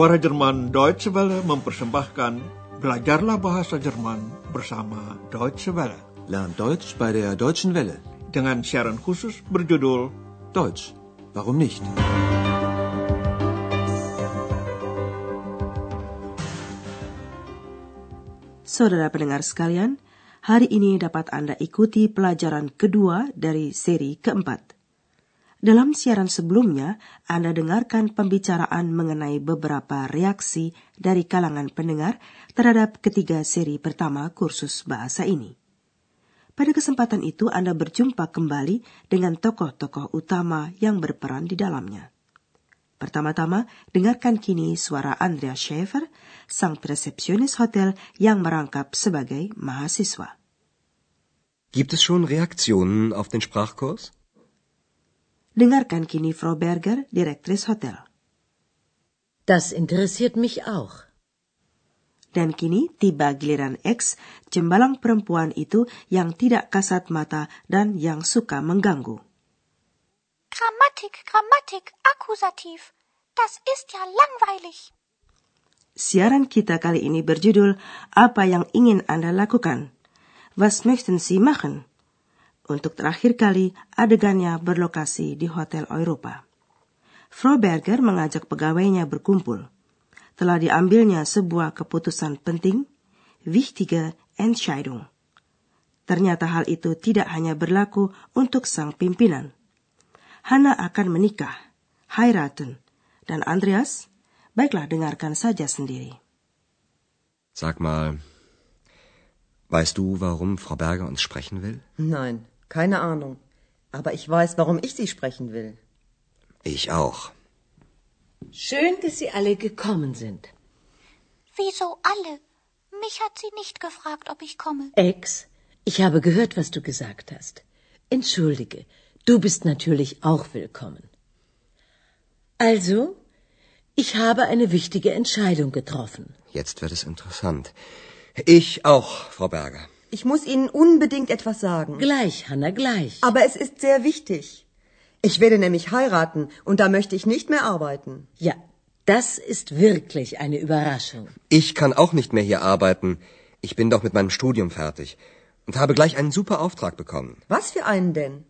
Suara Jerman Deutsche Welle mempersembahkan Belajarlah Bahasa Jerman bersama Deutsche Welle. Lernt Deutsch bei der Deutschen Welle. Dengan siaran khusus berjudul Deutsch, warum nicht? Saudara pendengar sekalian, hari ini dapat Anda ikuti pelajaran kedua dari seri keempat. Dalam siaran sebelumnya, Anda dengarkan pembicaraan mengenai beberapa reaksi dari kalangan pendengar terhadap ketiga seri pertama kursus bahasa ini. Pada kesempatan itu, Anda berjumpa kembali dengan tokoh-tokoh utama yang berperan di dalamnya. Pertama-tama, dengarkan kini suara Andrea Schaefer, sang resepsionis hotel yang merangkap sebagai mahasiswa. Gibt es schon Reaktionen auf den Sprachkurs? Dengarkan kini Frau Berger, Direktris Hotel. Das interessiert mich auch. Dan kini tiba giliran X, cembalang perempuan itu yang tidak kasat mata dan yang suka mengganggu. Grammatik, Grammatik, Akkusativ. Das ist ja langweilig. Siaran kita kali ini berjudul Apa yang ingin Anda lakukan? Was möchten Sie machen? Untuk terakhir kali, adegannya berlokasi di Hotel Eropa. Frau Berger mengajak pegawainya berkumpul. Telah diambilnya sebuah keputusan penting, wichtige Entscheidung. Ternyata hal itu tidak hanya berlaku untuk sang pimpinan. Hana akan menikah, heiraten, dan Andreas, baiklah dengarkan saja sendiri. Sag mal, weißt du, warum Frau Berger uns sprechen will? Nein, keine Ahnung. Aber ich weiß, warum ich Sie sprechen will. Ich auch. Schön, dass Sie alle gekommen sind. Wieso alle? Mich hat sie nicht gefragt, ob ich komme. Ex, ich habe gehört, was du gesagt hast. Entschuldige, du bist natürlich auch willkommen. Also, ich habe eine wichtige Entscheidung getroffen. Jetzt wird es interessant. Ich auch, Frau Berger. Ich muss Ihnen unbedingt etwas sagen. Gleich, Hanna, gleich. Aber es ist sehr wichtig. Ich werde nämlich heiraten und da möchte ich nicht mehr arbeiten. Ja, das ist wirklich eine Überraschung. Ich kann auch nicht mehr hier arbeiten. Ich bin doch mit meinem Studium fertig und habe gleich einen super Auftrag bekommen. Was für einen denn?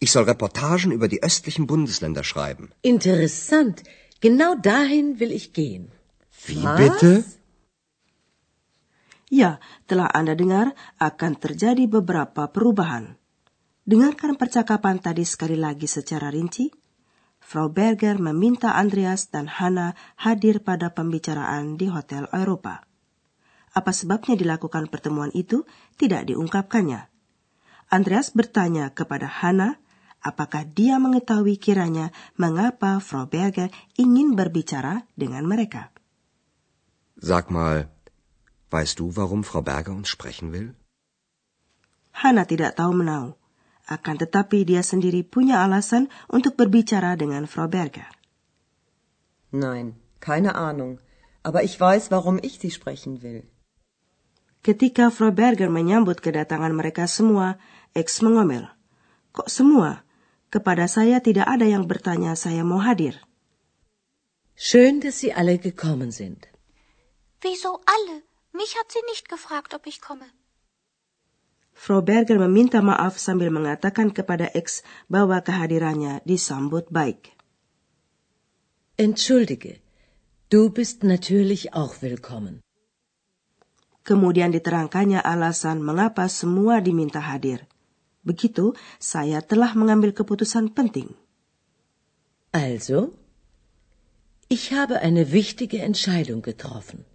Ich soll Reportagen über die östlichen Bundesländer schreiben. Interessant. Genau dahin will ich gehen. Wie bitte? Ya, telah Anda dengar akan terjadi beberapa perubahan. Dengarkan percakapan tadi sekali lagi secara rinci. Frau Berger meminta Andreas dan Hannah hadir pada pembicaraan di Hotel Eropa. Apa sebabnya dilakukan pertemuan itu tidak diungkapkannya. Andreas bertanya kepada Hannah apakah dia mengetahui kiranya mengapa Frau Berger ingin berbicara dengan mereka. Sag mal, weißt du, warum Frau Berger uns sprechen will? Hana tidak tahu menau, akan tetapi dia sendiri punya alasan untuk berbicara dengan Frau Berger. Nein, keine Ahnung. Aber ich weiß, warum ich Sie sprechen will. Ketika Frau Berger menyambut kedatangan mereka semua, X mengomel. Kok semua? Kepada saya tidak ada yang bertanya saya mau hadir. Schön, dass Sie alle gekommen sind. Wieso alle? Mich hat sie nicht gefragt, ob ich komme. Frau Berger meminta maaf sambil mengatakan kepada X bahwa kehadirannya disambut baik. Entschuldige, du bist natürlich auch willkommen. Kemudian diterangkannya alasan mengapa semua diminta hadir. Begitu, saya telah mengambil keputusan penting. Also, ich habe eine wichtige Entscheidung getroffen.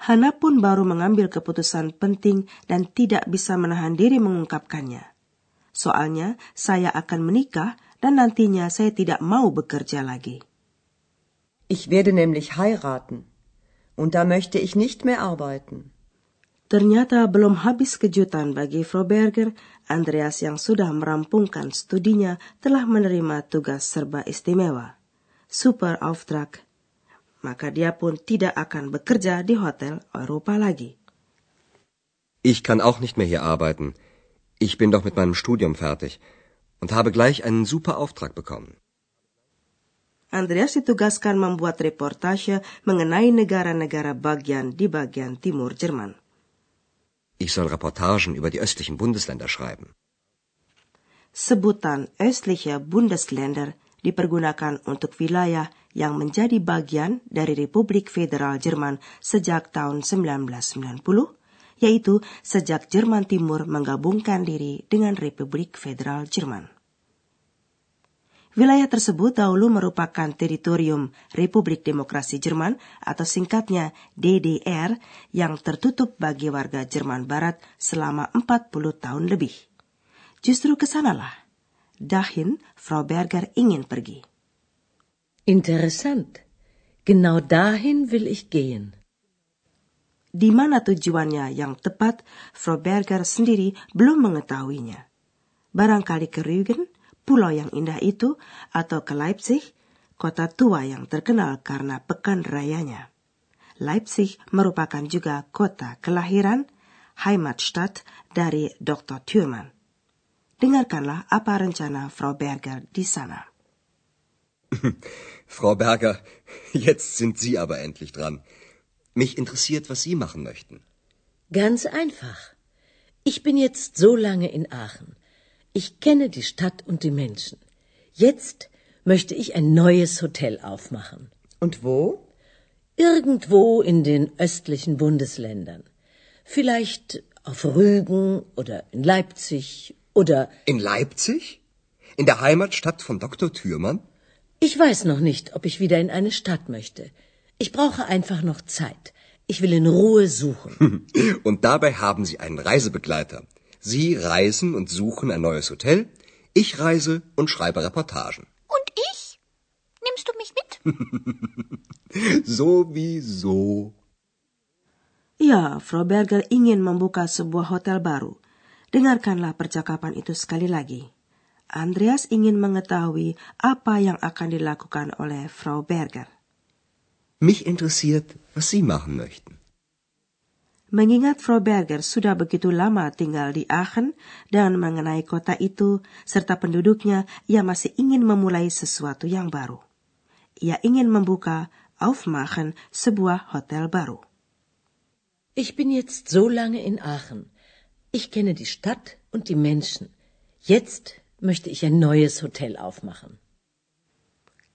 Hana pun baru mengambil keputusan penting dan tidak bisa menahan diri mengungkapkannya. Soalnya, saya akan menikah dan nantinya saya tidak mau bekerja lagi. Ich werde nämlich heiraten. Und da möchte ich nicht mehr arbeiten. Ternyata belum habis kejutan bagi Frau Berger, Andreas yang sudah merampungkan studinya telah menerima tugas serba istimewa. Super Auftrag. Maka dia pun tidak akan bekerja di hotel Eropa lagi. Ich kann auch nicht mehr hier arbeiten. Ich bin doch mit meinem Studium fertig und habe gleich einen super Auftrag bekommen. Andreas ditugaskan membuat reportase mengenai negara-negara bagian di bagian timur Jerman. Ich soll Reportagen über die östlichen Bundesländer schreiben. Sebutan östliche Bundesländer dipergunakan untuk wilayah yang menjadi bagian dari Republik Federal Jerman sejak tahun 1990, yaitu sejak Jerman Timur menggabungkan diri dengan Republik Federal Jerman. Wilayah tersebut dahulu merupakan teritorium Republik Demokrasi Jerman atau singkatnya DDR yang tertutup bagi warga Jerman Barat selama 40 tahun lebih. Justru ke sanalah dahin Frau Berger ingin pergi. Interessant. Genau dahin will ich gehen. Di mana tujuannya yang tepat, Frau Berger sendiri belum mengetahuinya. Barangkali ke Rügen, pulau yang indah itu, atau ke Leipzig, kota tua yang terkenal karena pekan rayanya. Leipzig merupakan juga kota kelahiran, Heimatstadt dari Dr. Thurman. Dengarkanlah apa rencana Frau Berger di sana. Frau Berger, jetzt sind Sie aber endlich dran. Mich interessiert, was Sie machen möchten. Ganz einfach. Ich bin jetzt so lange in Aachen. Ich kenne die Stadt und die Menschen. Jetzt möchte ich ein neues Hotel aufmachen. Und wo? Irgendwo in den östlichen Bundesländern. Vielleicht auf Rügen oder in Leipzig oder. In Leipzig? In der Heimatstadt von Dr. Thürmann? Ich weiß noch nicht, ob ich wieder in eine Stadt möchte. Ich brauche einfach noch Zeit. Ich will in Ruhe suchen. Und dabei haben Sie einen Reisebegleiter. Sie reisen und suchen ein neues Hotel. Ich reise und schreibe Reportagen. Und ich? Nimmst du mich mit? Sowieso. Ya, Frau Berger ingin membuka sebuah hotel baru. Dengarkanlah percakapan itu sekali lagi. Andreas ingin mengetahui apa yang akan dilakukan oleh Frau Berger. Mich interessiert, was Sie machen möchten. Mengingat Frau Berger sudah begitu lama tinggal di Aachen dan mengenai kota itu serta penduduknya, ia masih ingin memulai sesuatu yang baru. Ia ingin membuka Aufmachen sebuah hotel baru. Ich bin jetzt so lange in Aachen. Ich kenne die Stadt und die Menschen. Jetzt möchte ich ein neues Hotel aufmachen.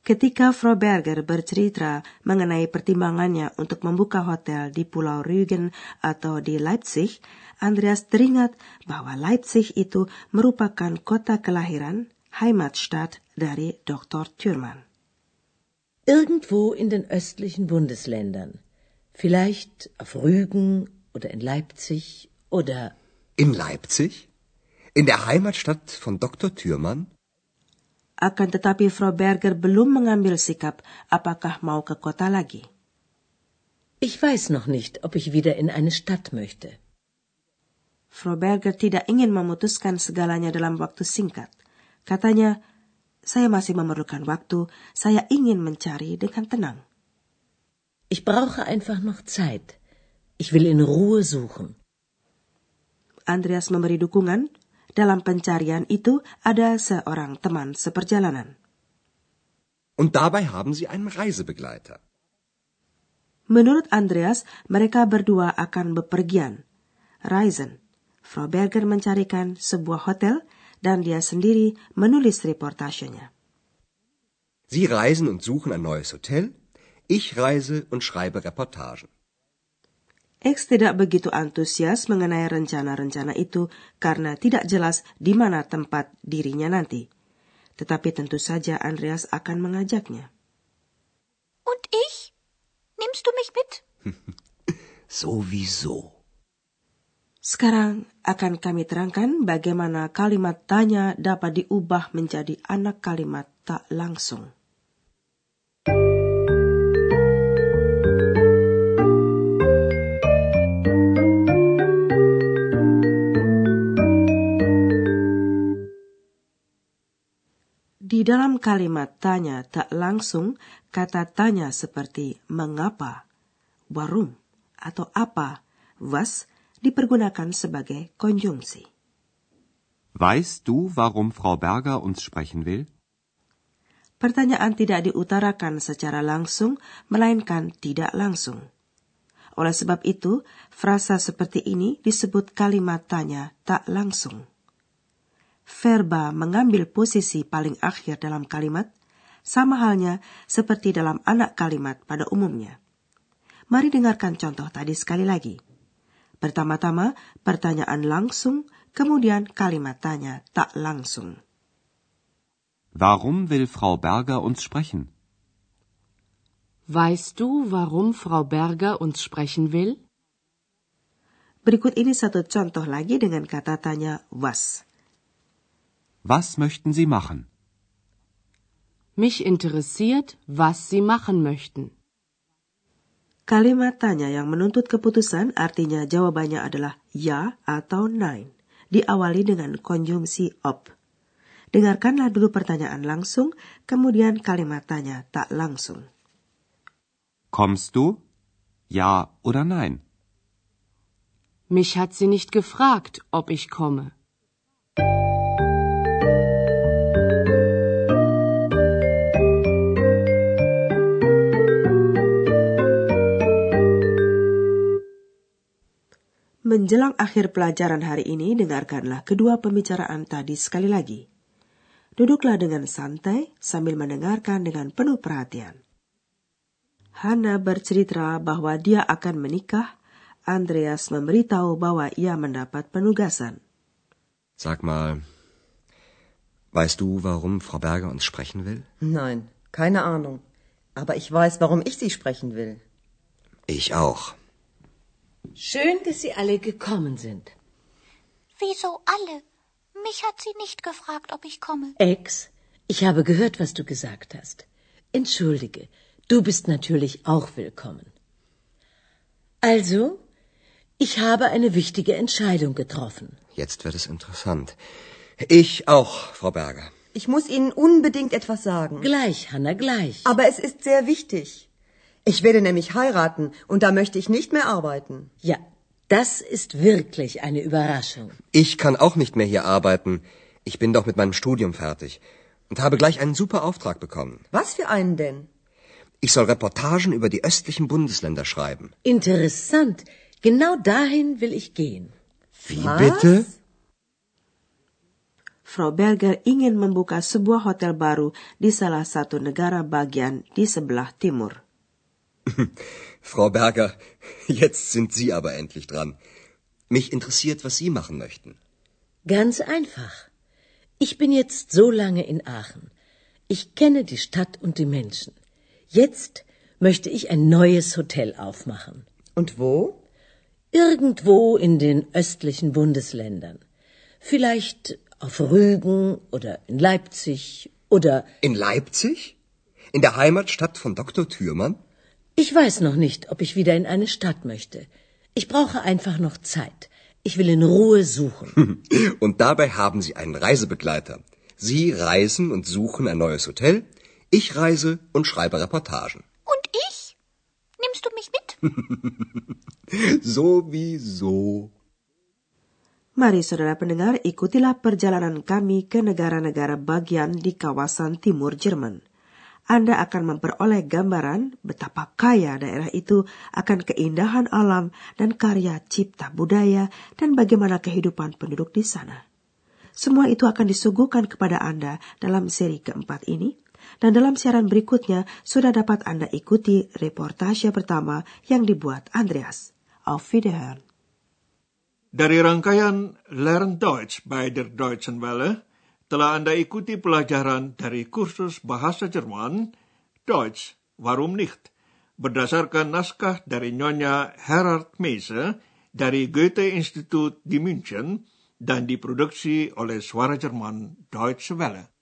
Ketika Frau Berger bercerita mengenai pertimbangannya untuk membuka hotel di Pulau Rügen atau di Leipzig, Andreas teringat bahwa Leipzig itu merupakan kota kelahiran, Heimatstadt dari Dr. Thürmann. Irgendwo in den östlichen Bundesländern. Vielleicht auf Rügen oder in Leipzig oder. In Leipzig? In der Heimatstadt von Dr. Thürmann? Akan tetapi Frau Berger belum mengambil sikap apakah mau ke kota lagi. Ich weiß noch nicht, ob ich wieder in eine Stadt möchte. Frau Berger tidak ingin memutuskan segalanya dalam waktu singkat. Katanya, saya masih memerlukan waktu, saya ingin mencari dengan tenang. Ich brauche einfach noch Zeit. Ich will in Ruhe suchen. Andreas memberi dukungan, dalam pencarian itu ada seorang teman seperjalanan. Und dabei haben Sie einen Reisebegleiter. Menurut Andreas, mereka berdua akan bepergian. Reisen. Frau Berger mencarikan sebuah hotel dan dia sendiri menulis reportasenya. Sie reisen und suchen ein neues Hotel. Ich reise und schreibe Reportagen. X tidak begitu antusias mengenai rencana-rencana itu karena tidak jelas di mana tempat dirinya nanti. Tetapi tentu saja Andreas akan mengajaknya. Und ich? Nimmst du mich mit? Sowieso. Sekarang akan kami terangkan bagaimana kalimat tanya dapat diubah menjadi anak kalimat tak langsung. Di dalam kalimat tanya tak langsung, kata tanya seperti mengapa, warum, atau apa, was, dipergunakan sebagai konjungsi. Weißt du, warum Frau Berger uns sprechen will? Pertanyaan tidak diutarakan secara langsung, melainkan tidak langsung. Oleh sebab itu, frasa seperti ini disebut kalimat tanya tak langsung. Verba mengambil posisi paling akhir dalam kalimat, sama halnya seperti dalam anak kalimat pada umumnya. Mari dengarkan contoh tadi sekali lagi. Pertama-tama, pertanyaan langsung, kemudian kalimat tanya tak langsung. Warum will Frau Berger uns sprechen? Weißt du, warum Frau Berger uns sprechen will? Berikut ini satu contoh lagi dengan kata tanya was. Was möchten Sie machen? Mich interessiert, was Sie machen möchten. Kalimat tanya yang menuntut keputusan artinya jawabannya adalah ya atau nein, diawali dengan konjungsi ob. Dengarkanlah dulu pertanyaan langsung, kemudian kalimat tanya tak langsung. Kommst du? Ja oder nein? Mich hat sie nicht gefragt, ob ich komme. Menjelang akhir pelajaran hari ini, dengarkanlah kedua pembicaraan tadi sekali lagi. Duduklah dengan santai sambil mendengarkan dengan penuh perhatian. Hana bercerita bahwa dia akan menikah. Andreas memberitahu bahwa ia mendapat penugasan. Sag mal, weißt du, warum Frau Berger uns sprechen will? Nein, keine Ahnung. Aber ich weiß, warum ich Sie sprechen will. Ich auch. Schön, dass Sie alle gekommen sind. Wieso alle? Mich hat sie nicht gefragt, ob ich komme. Ex, ich habe gehört, was du gesagt hast. Entschuldige, Du bist natürlich auch willkommen. Also, ich habe eine wichtige Entscheidung getroffen. Jetzt wird es interessant. Ich auch, Frau Berger. Ich muss Ihnen unbedingt etwas sagen. Gleich, Hanna, gleich. Aber es ist sehr wichtig. Ich werde nämlich heiraten und da möchte ich nicht mehr arbeiten. Ja, das ist wirklich eine Überraschung. Ich kann auch nicht mehr hier arbeiten. Ich bin doch mit meinem Studium fertig und habe gleich einen super Auftrag bekommen. Was für einen denn? Ich soll Reportagen über die östlichen Bundesländer schreiben. Interessant. Genau dahin will ich gehen. Wie bitte? Frau Berger ingin membuka sebuah hotel baru di salah satu negara bagian di sebelah timur. Frau Berger, jetzt sind Sie aber endlich dran. Mich interessiert, was Sie machen möchten. Ganz einfach. Ich bin jetzt so lange in Aachen. Ich kenne die Stadt und die Menschen. Jetzt möchte ich ein neues Hotel aufmachen. Und wo? Irgendwo in den östlichen Bundesländern. Vielleicht auf Rügen oder in Leipzig oder. In Leipzig? In der Heimatstadt von Dr. Thürmann? Ich weiß noch nicht, ob ich wieder in eine Stadt möchte. Ich brauche einfach noch Zeit. Ich will in Ruhe suchen. Und dabei haben Sie einen Reisebegleiter. Sie reisen und suchen ein neues Hotel, ich reise und schreibe Reportagen. Und ich? Nimmst du mich mit? Sowieso. Mari saudara pendengar, ikutilah perjalanan kami ke negara-negara bagian di kawasan timur Jerman. Anda akan memperoleh gambaran betapa kaya daerah itu akan keindahan alam dan karya cipta budaya dan bagaimana kehidupan penduduk di sana. Semua itu akan disuguhkan kepada Anda dalam seri keempat ini dan dalam siaran berikutnya sudah dapat Anda ikuti reportase pertama yang dibuat Andreas. Auf Wiederhören. Dari rangkaian Learn Deutsch by der Deutschen Welle, telah Anda ikuti pelajaran dari kursus bahasa Jerman, Deutsch, Warum nicht? berdasarkan naskah dari Nyonya Herard Meise dari Goethe Institut di München dan diproduksi oleh Suara Jerman Deutsche Welle.